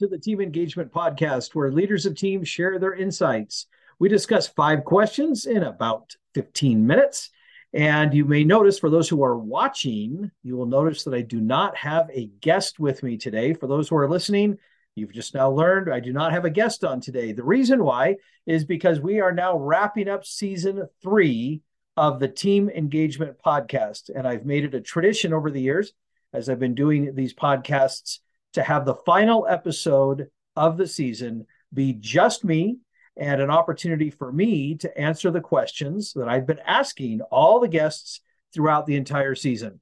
To the Team Engagement Podcast, where leaders of teams share their insights. We discuss five questions in about 15 minutes. And you may notice for those who are watching, you will notice that I do not have a guest with me today. For those who are listening, you've just now learned I do not have a guest on today. The reason why is because we are now wrapping up season three of the Team Engagement Podcast. And I've made it a tradition over the years as I've been doing these podcasts to have the final episode of the season be just me and an opportunity for me to answer the questions that I've been asking all the guests throughout the entire season.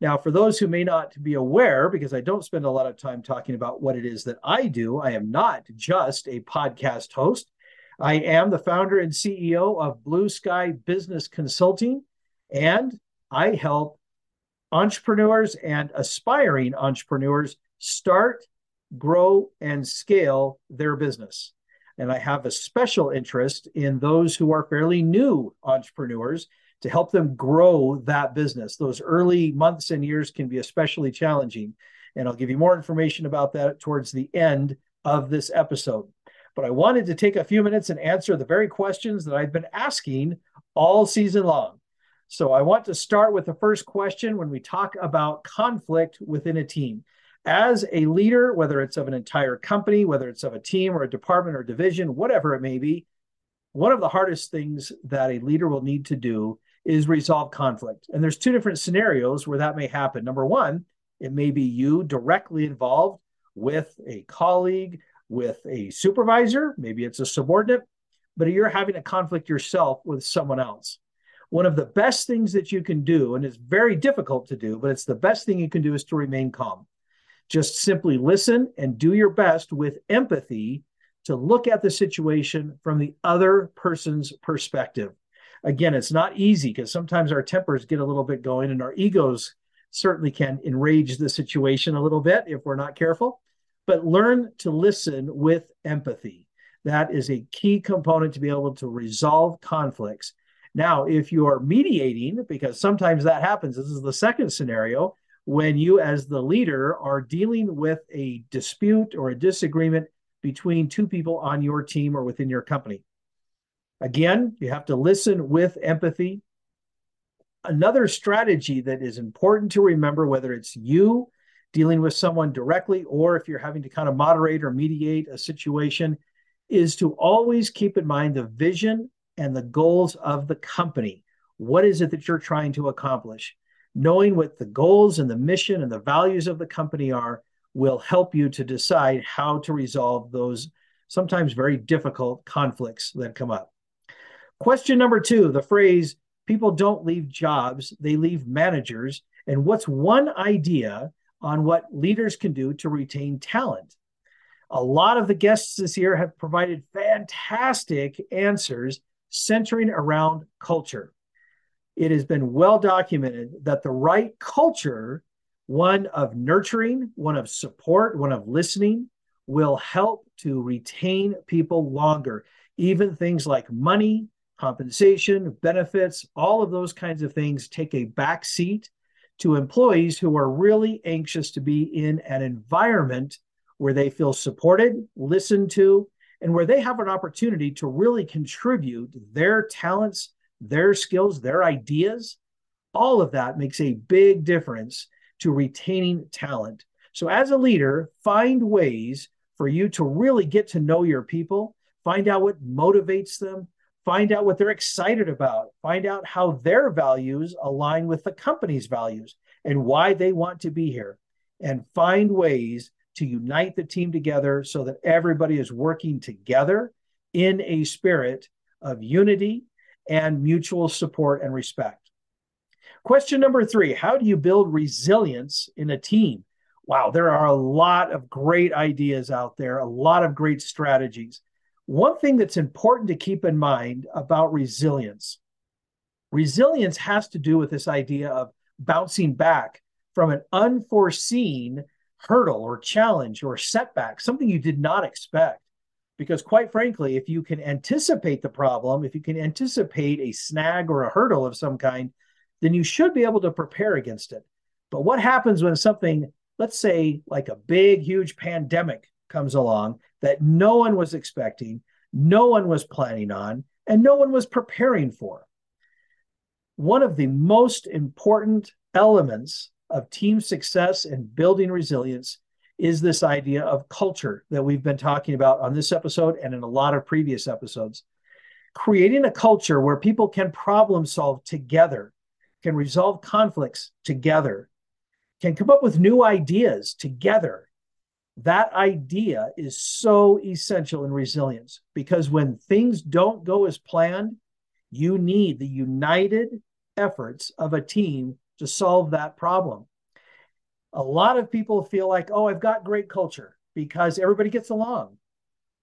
Now, for those who may not be aware, because I don't spend a lot of time talking about what it is that I do, I am not just a podcast host. I am the founder and CEO of Blue Sky Business Consulting, and I help entrepreneurs and aspiring entrepreneurs start, grow, and scale their business. And I have a special interest in those who are fairly new entrepreneurs to help them grow that business. Those early months and years can be especially challenging. And I'll give you more information about that towards the end of this episode. But I wanted to take a few minutes and answer the very questions that I've been asking all season long. So I want to start with the first question when we talk about conflict within a team as a leader, whether it's of an entire company, whether it's of a team or a department or division, whatever it may be, one of the hardest things that a leader will need to do is resolve conflict. And there's two different scenarios where that may happen. Number one, it may be you directly involved with a colleague, with a supervisor, maybe it's a subordinate, but you're having a conflict yourself with someone else. One of the best things that you can do, and it's very difficult to do, but it's the best thing you can do is to remain calm. Just simply listen and do your best with empathy to look at the situation from the other person's perspective. Again, it's not easy because sometimes our tempers get a little bit going and our egos certainly can enrage the situation a little bit if we're not careful. But learn to listen with empathy. That is a key component to be able to resolve conflicts. Now, if you are mediating, because sometimes that happens, this is the second scenario, when you, as the leader, are dealing with a dispute or a disagreement between two people on your team or within your company. Again, you have to listen with empathy. Another strategy that is important to remember, whether it's you dealing with someone directly or if you're having to kind of moderate or mediate a situation, is to always keep in mind the vision and the goals of the company. What is it that you're trying to accomplish? Knowing what the goals and the mission and the values of the company are will help you to decide how to resolve those sometimes very difficult conflicts that come up. Question number two the phrase, people don't leave jobs, they leave managers. And what's one idea on what leaders can do to retain talent? A lot of the guests this year have provided fantastic answers centering around culture it has been well documented that the right culture, one of nurturing, one of support, one of listening, will help to retain people longer. Even things like money, compensation, benefits, all of those kinds of things take a back seat to employees who are really anxious to be in an environment where they feel supported, listened to, and where they have an opportunity to really contribute their talents their skills, their ideas, all of that makes a big difference to retaining talent. So, as a leader, find ways for you to really get to know your people, find out what motivates them, find out what they're excited about, find out how their values align with the company's values and why they want to be here, and find ways to unite the team together so that everybody is working together in a spirit of unity and mutual support and respect. Question number three How do you build resilience in a team? Wow, there are a lot of great ideas out there, a lot of great strategies. One thing that's important to keep in mind about resilience resilience has to do with this idea of bouncing back from an unforeseen hurdle or challenge or setback, something you did not expect. Because, quite frankly, if you can anticipate the problem, if you can anticipate a snag or a hurdle of some kind, then you should be able to prepare against it. But what happens when something, let's say like a big, huge pandemic comes along that no one was expecting, no one was planning on, and no one was preparing for. One of the most important elements of team success and building resilience is this idea of culture that we've been talking about on this episode and in a lot of previous episodes. Creating a culture where people can problem solve together, can resolve conflicts together, can come up with new ideas together. That idea is so essential in resilience because when things don't go as planned, you need the united efforts of a team to solve that problem. A lot of people feel like, oh, I've got great culture because everybody gets along.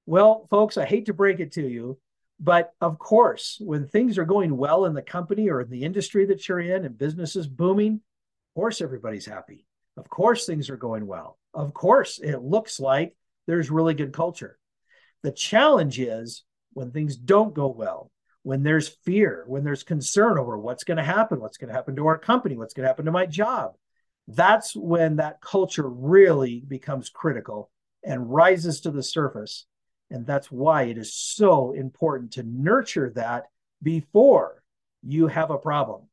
Well, folks, I hate to break it to you, but of course, when things are going well in the company or in the industry that you're in and business is booming, of course, everybody's happy. Of course, things are going well. Of course, it looks like there's really good culture. The challenge is when things don't go well, when there's fear, when there's concern over what's going to happen, what's going to happen to our company, what's going to happen to my job. That's when that culture really becomes critical and rises to the surface. And that's why it is so important to nurture that before you have a problem.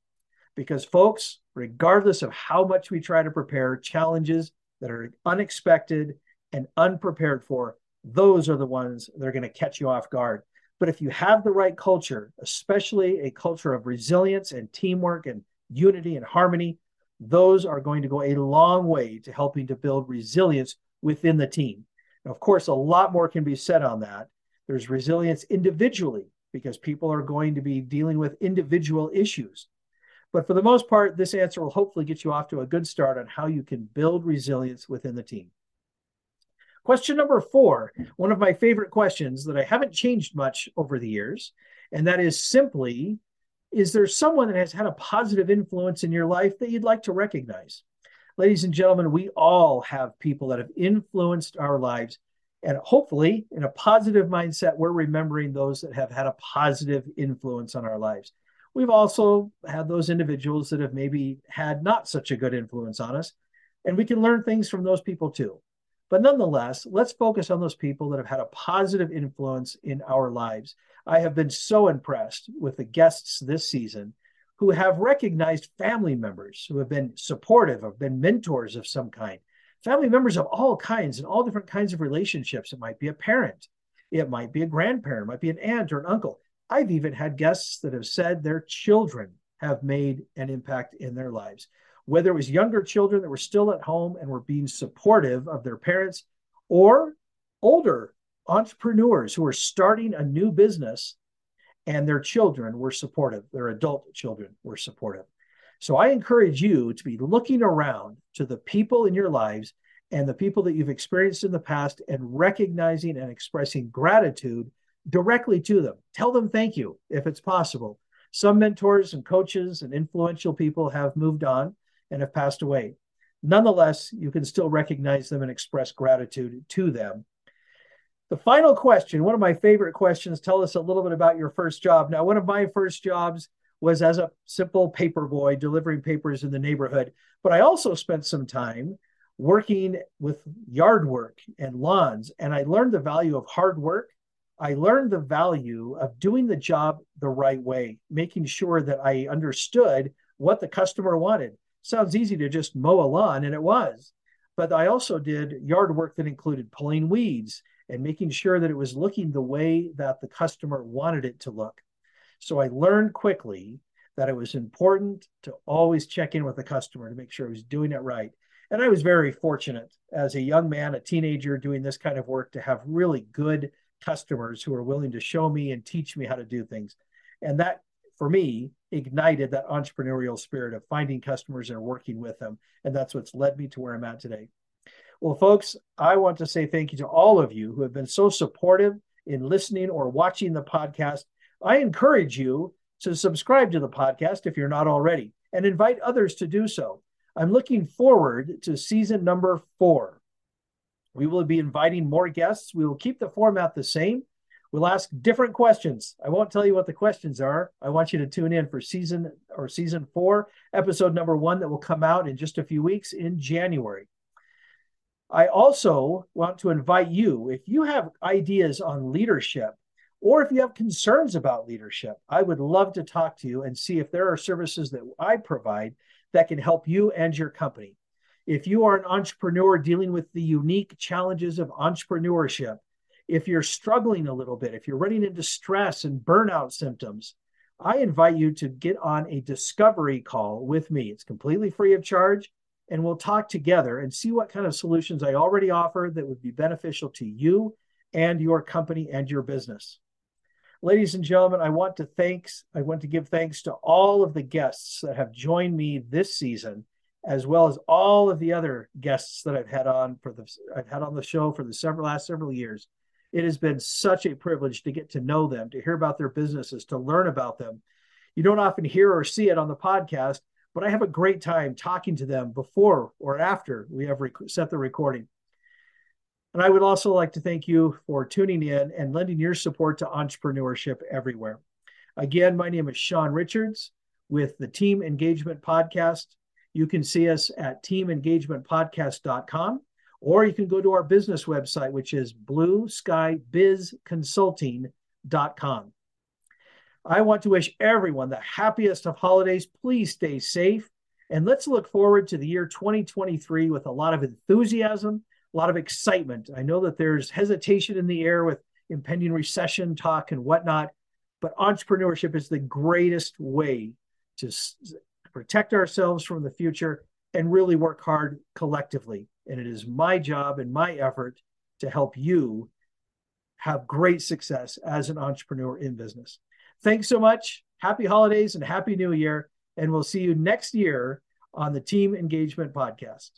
Because, folks, regardless of how much we try to prepare, challenges that are unexpected and unprepared for, those are the ones that are going to catch you off guard. But if you have the right culture, especially a culture of resilience and teamwork and unity and harmony, those are going to go a long way to helping to build resilience within the team. Now, of course, a lot more can be said on that. There's resilience individually because people are going to be dealing with individual issues. But for the most part, this answer will hopefully get you off to a good start on how you can build resilience within the team. Question number four, one of my favorite questions that I haven't changed much over the years, and that is simply Is there someone that has had a positive influence in your life that you'd like to recognize? Ladies and gentlemen, we all have people that have influenced our lives. And hopefully, in a positive mindset, we're remembering those that have had a positive influence on our lives. We've also had those individuals that have maybe had not such a good influence on us, and we can learn things from those people too. But nonetheless, let's focus on those people that have had a positive influence in our lives. I have been so impressed with the guests this season who have recognized family members who have been supportive, have been mentors of some kind. Family members of all kinds and all different kinds of relationships. It might be a parent, it might be a grandparent, it might be an aunt or an uncle. I've even had guests that have said their children have made an impact in their lives whether it was younger children that were still at home and were being supportive of their parents, or older entrepreneurs who were starting a new business and their children were supportive, their adult children were supportive. So I encourage you to be looking around to the people in your lives and the people that you've experienced in the past and recognizing and expressing gratitude directly to them. Tell them thank you if it's possible. Some mentors and coaches and influential people have moved on, and have passed away. Nonetheless, you can still recognize them and express gratitude to them. The final question, one of my favorite questions, tell us a little bit about your first job. Now, one of my first jobs was as a simple paper boy delivering papers in the neighborhood, but I also spent some time working with yard work and lawns, and I learned the value of hard work. I learned the value of doing the job the right way, making sure that I understood what the customer wanted sounds easy to just mow a lawn, and it was. But I also did yard work that included pulling weeds and making sure that it was looking the way that the customer wanted it to look. So I learned quickly that it was important to always check in with the customer to make sure he was doing it right. And I was very fortunate as a young man, a teenager doing this kind of work to have really good customers who are willing to show me and teach me how to do things. And that for me, ignited that entrepreneurial spirit of finding customers and working with them. And that's what's led me to where I'm at today. Well, folks, I want to say thank you to all of you who have been so supportive in listening or watching the podcast. I encourage you to subscribe to the podcast if you're not already and invite others to do so. I'm looking forward to season number four. We will be inviting more guests. We will keep the format the same. We'll ask different questions. I won't tell you what the questions are. I want you to tune in for season or season four, episode number one, that will come out in just a few weeks in January. I also want to invite you, if you have ideas on leadership, or if you have concerns about leadership, I would love to talk to you and see if there are services that I provide that can help you and your company. If you are an entrepreneur dealing with the unique challenges of entrepreneurship, if you're struggling a little bit, if you're running into stress and burnout symptoms, I invite you to get on a discovery call with me. It's completely free of charge, and we'll talk together and see what kind of solutions I already offer that would be beneficial to you and your company and your business. Ladies and gentlemen, I want to thanks I want to give thanks to all of the guests that have joined me this season as well as all of the other guests that I've had on for the I've had on the show for the several last several years. It has been such a privilege to get to know them, to hear about their businesses, to learn about them. You don't often hear or see it on the podcast, but I have a great time talking to them before or after we have rec- set the recording. And I would also like to thank you for tuning in and lending your support to entrepreneurship everywhere. Again, my name is Sean Richards with the Team Engagement Podcast. You can see us at teamengagementpodcast.com, or you can go to our business website, which is blueskybizconsulting.com. I want to wish everyone the happiest of holidays. Please stay safe. And let's look forward to the year 2023 with a lot of enthusiasm, a lot of excitement. I know that there's hesitation in the air with impending recession talk and whatnot, but entrepreneurship is the greatest way to protect ourselves from the future, and really work hard collectively. And it is my job and my effort to help you have great success as an entrepreneur in business. Thanks so much. Happy holidays and happy new year. And we'll see you next year on the Team Engagement Podcast.